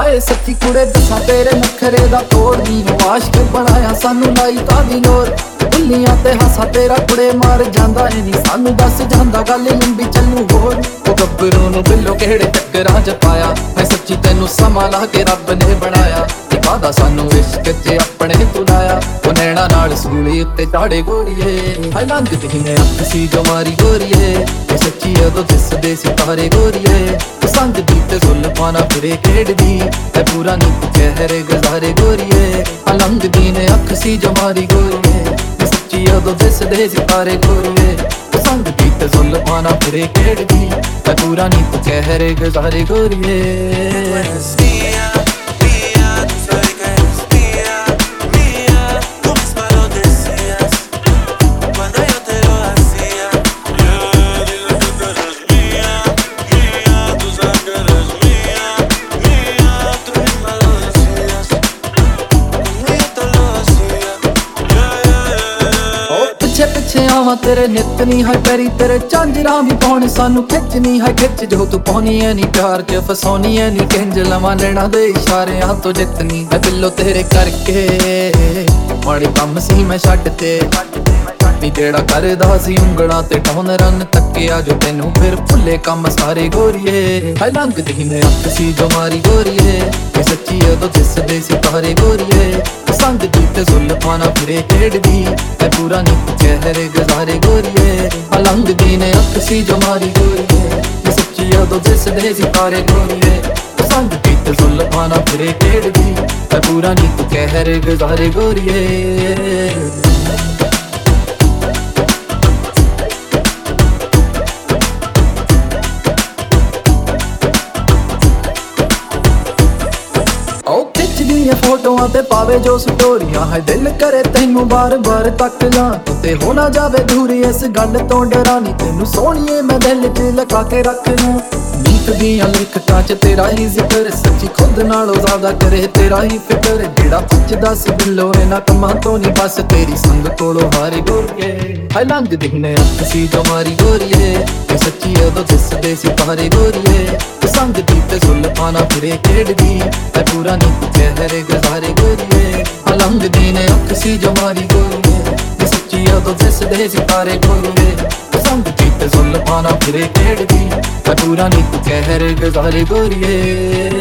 ਹਾਏ ਸੱਚੀ ਕੁੜੇ ਦੱਸਾਂ ਤੇਰੇ ਨਖਰੇ ਦਾ ਤੋੜਦੀ ਨੂੰ ਆਸ਼ਕ ਬਣਾਇਆ ਸਾਨੂੰ ਲਾਈ ਕਾਦੀ ਲੋਰ ਉੱਲੀਆਂ ਤੇ ਹਾਸਾ ਤੇਰਾ ਕੁੜੇ ਮਾਰ ਜਾਂਦਾ ਏ ਨਹੀਂ ਸਾਨੂੰ ਦੱਸ ਜਾਂਦਾ ਗੱਲ ਲੰਬੀ ਚੱਲੂ ਹੋਰ। ਉਹ ਗੱਭਰੂ ਨੂੰ ਬਿੱਲੋ ਕਿਹੜੇ ਚੱਕਰਾਂ ਚ ਪਾਇਆ? ਹੈ ਸੱਚੀ ਤੈਨੂੰ ਸਮਾਂ ਲਾ ਕੇ ਰੱਬ ਨੇ ਬਣਾਇਆ। ਤੇ ਵਾਦਾ ਸਾਨੂੰ ਇਸ਼ਕ ਤੇ ਆਪਣੇ ਤੂੰ ਲਾਇਆ ਉਹ ਨੈਣਾ ਨਾਲ ਸੂਲੀ ਉੱਤੇ ਚਾੜੇ ਗੋਰੀਏ। ਹਾਏ ਲੰਘਦੀ ਨੇ ਅੱਖ ਸੀ ਜੋ ਮਾਰੀ ਗੋਰੀਏ। ਇਹ ਸੱਚੀ ਉਦੋਂ ਦਿਸਦੇ ਸਿਤਾਰੇ ਗੋਰੀਏ। ਉਹ ਸੰਗ ਦੀ ਤੇ ਜ਼ੁਲਫਾਂ ਫਿਰੇ ਖੇਡਦੀ ਐ ਪੂਰਾ ਨੀ ਚਿਹਰੇ ਗਜ਼ਾਰੇ ਗੋਰੀਏ। ਆ ਲੰਘਦੀ ਨੇ ਅੱਖ ਸੀ ਜੋ ਮਾਰੀ ਗੋਰੀਏ। ਇਹ ਸੱਚੀ ਉਦੋਂ ਦਿਸਦੇ ਸਿਤਾਰੇ ਗੋਰੀਏ। ਉਹ ਸੰਗ ਦੀ ਤੇ ਜ਼ੁਲਫਾਂ ਫਿਰੇ ਖੇਡਦੀ ਐ ਪੂਰਾ ਨੀ ਚਿਹਰੇ ਗਜ਼ਾਰੇ ਗੋਰੀਏ। ਪਿੱਛੇ ਪਿੱਛੇ ਆਵਾਂ, ਤੇਰੇ ਨਿੱਤ ਨਹੀਂ ਹੈ ਪੈਰੀ ਤੇਰੇ ਝਾਂਜਰਾਂ ਵੀ ਪਾਉਣ, ਸਾਨੂੰ ਖਿੱਚ ਨਹੀਂ ਹੈ ਖਿੱਚ ਜੋ ਤੂੰ ਪਾਉਣੀ ਐ ਨਹੀਂ ਪਿਆਰ ਚ ਫਸਾਉਣੀ ਐ ਨਹੀਂ ਕਿੰਜ ਲਵਾਂ ਲੈਣਾ ਦੇ ਇਸ਼ਾਰਿਆਂ ਤੋਂ ਜਿੱਤਨੀ ਮੈਂ ਬਿੱਲੋ ਤੇਰੇ ਕਰਕੇ, ਮਾੜੀ ਕੰਮ ਸੀ ਮੈਂ ਛੱਡ ਤੇ। ਨੀ ਜਿਹੜਾ ਕਰਦਾ ਸੀ ਉਂਗਲਾਂ ਤੇ ਟੌਨ ਰਨ ਤੱਕਿਆ, ਜੋ ਤੈਨੂੰ ਫਿਰ ਭੁੱਲੇ ਕੰਮ ਸਾਰੇ ਗੋਰੀਏ। ਹਾਏ ਲੰਘਦੀ ਨੇ ਅੱਖ ਸੀ ਜੋ ਮਾਰੀ ਗੋਰੀਏ, ਇਹ ਸੱਚੀ ਉਦੋਂ ਦਿਸਦੇ ਸਿਤਾਰੇ ਗੋਰੀਏ। ਸੰਗ ਦੀ ਤੇ ਜ਼ੁਲਫਾਂ ਨਾਲ ਫਿਰੇ ਖੇਡਦੀ ਐ ਪੂਰਾ ਨੀ ਚਿਹਰੇ ਗਜ਼ਾਰੇ ਗੋਰੀਏ। ਆ ਲੰਘਦੀ ਨੇ ਅੱਖ ਸੀ ਜੋ ਮਾਰੀ ਗੋਰੀਏ। ਇਹ ਸੱਚੀ ਉਦੋਂ ਦਿਸਦੇ ਸਿਤਾਰੇ ਗੋਰੀਏ। ਸੰਗ ਦੀ ਤੇ ਜ਼ੁਲਫਾਂ ਨਾਲ ਫਿਰੇ ਖੇਡਦੀ ਐ ਪੂਰਾ ਨੀ ਚਿਹਰੇ ਗਜ਼ਾਰੇ ਗੋਰੀਏ। ਫੋਟੋਆਂ ਤੇ ਪਾਵੇ ਜੋ ਸਟੋਰੀਆਂ ਹੈ ਦਿਲ ਕਰੇ ਤੈਨੂੰ ਬਾਰ-ਬਾਰ ਤੱਕ ਲਾਂ ਤੇ ਹੋ ਨਾ ਜਾਵੇ ਦੂਰੀ, ਇਸ ਗੱਲ ਤੋਂ ਡਰਾਨੀ ਤੈਨੂੰ ਸੋਹਣੀਏ ਮੈਂ ਦਿਲ 'ਚ ਲਗਾ ਕੇ ਰੱਖ ਲੂੰ। ਨੀਤ ਦੀਆਂ ਲਿਖਤਾਂ 'ਚ ਤੇਰਾ ਹੀ ਜ਼ਿਕਰ, ਸੱਚੀ ਖੁਦ ਨਾਲੋਂ ਜ਼ਿਆਦਾ ਕਰੇ ਤੇਰਾ ਹੀ ਫਿਕਰ। ਜਿਹੜਾ ਪੁੱਛਦਾ ਸੀ ਬਿੱਲੋ ਇਹਨਾਂ ਕੰਮਾਂ ਤੋਂ ਨਹੀਂ ਬਸ ਤੇਰੀ ਸੰਗ ਕੋਲੋਂ ਹਾਰੇ ਗੋਰੀਏ। ਹਾਏ ਲੰਘਦੀ ਨੇ ਅੱਖ ਸੀ ਜੋ ਮਾਰੀ ਗੋਰੀਏ ਇਹ ਸੱਚੀ ਉਦੋਂ ਦਿਸਦੇ ਸਿਤਾਰੇ ਗੋਰੀਏ। ਤੇ ਸੰਗ ਦੀ ਤੇ ਜ਼ੁਲਫਾਂ ਨਾਲ ਫਿਰੇ ਖੇਡਦੀ ਐ ਪੂਰਾ ਨੀ ਚਿਹਰੇ ਗਜ਼ਾਰੇ ਗੋਰੀਏ ਆ ਲੰਘਦੀ ਨੇ ਅੱਖ ਸੀ ਜੋ ਮਾਰੀ ਗੋਰੀਏ ਇਹ ਸੱਚੀ ਉਦੋਂ ਦਿਸਦੇ ਸਿਤਾਰੇ ਗੋਰੀਏ ਤੇ ਸੰਗ ਦੀ ਤੇ ਜ਼ੁਲਫਾਂ ਨਾਲ ਫਿਰੇ ਖੇਡਦੀ ਐ ਪੂਰਾ ਨੀ ਚਿਹਰੇ ਗਜ਼ਾਰੇ ਗੋਰੀਏ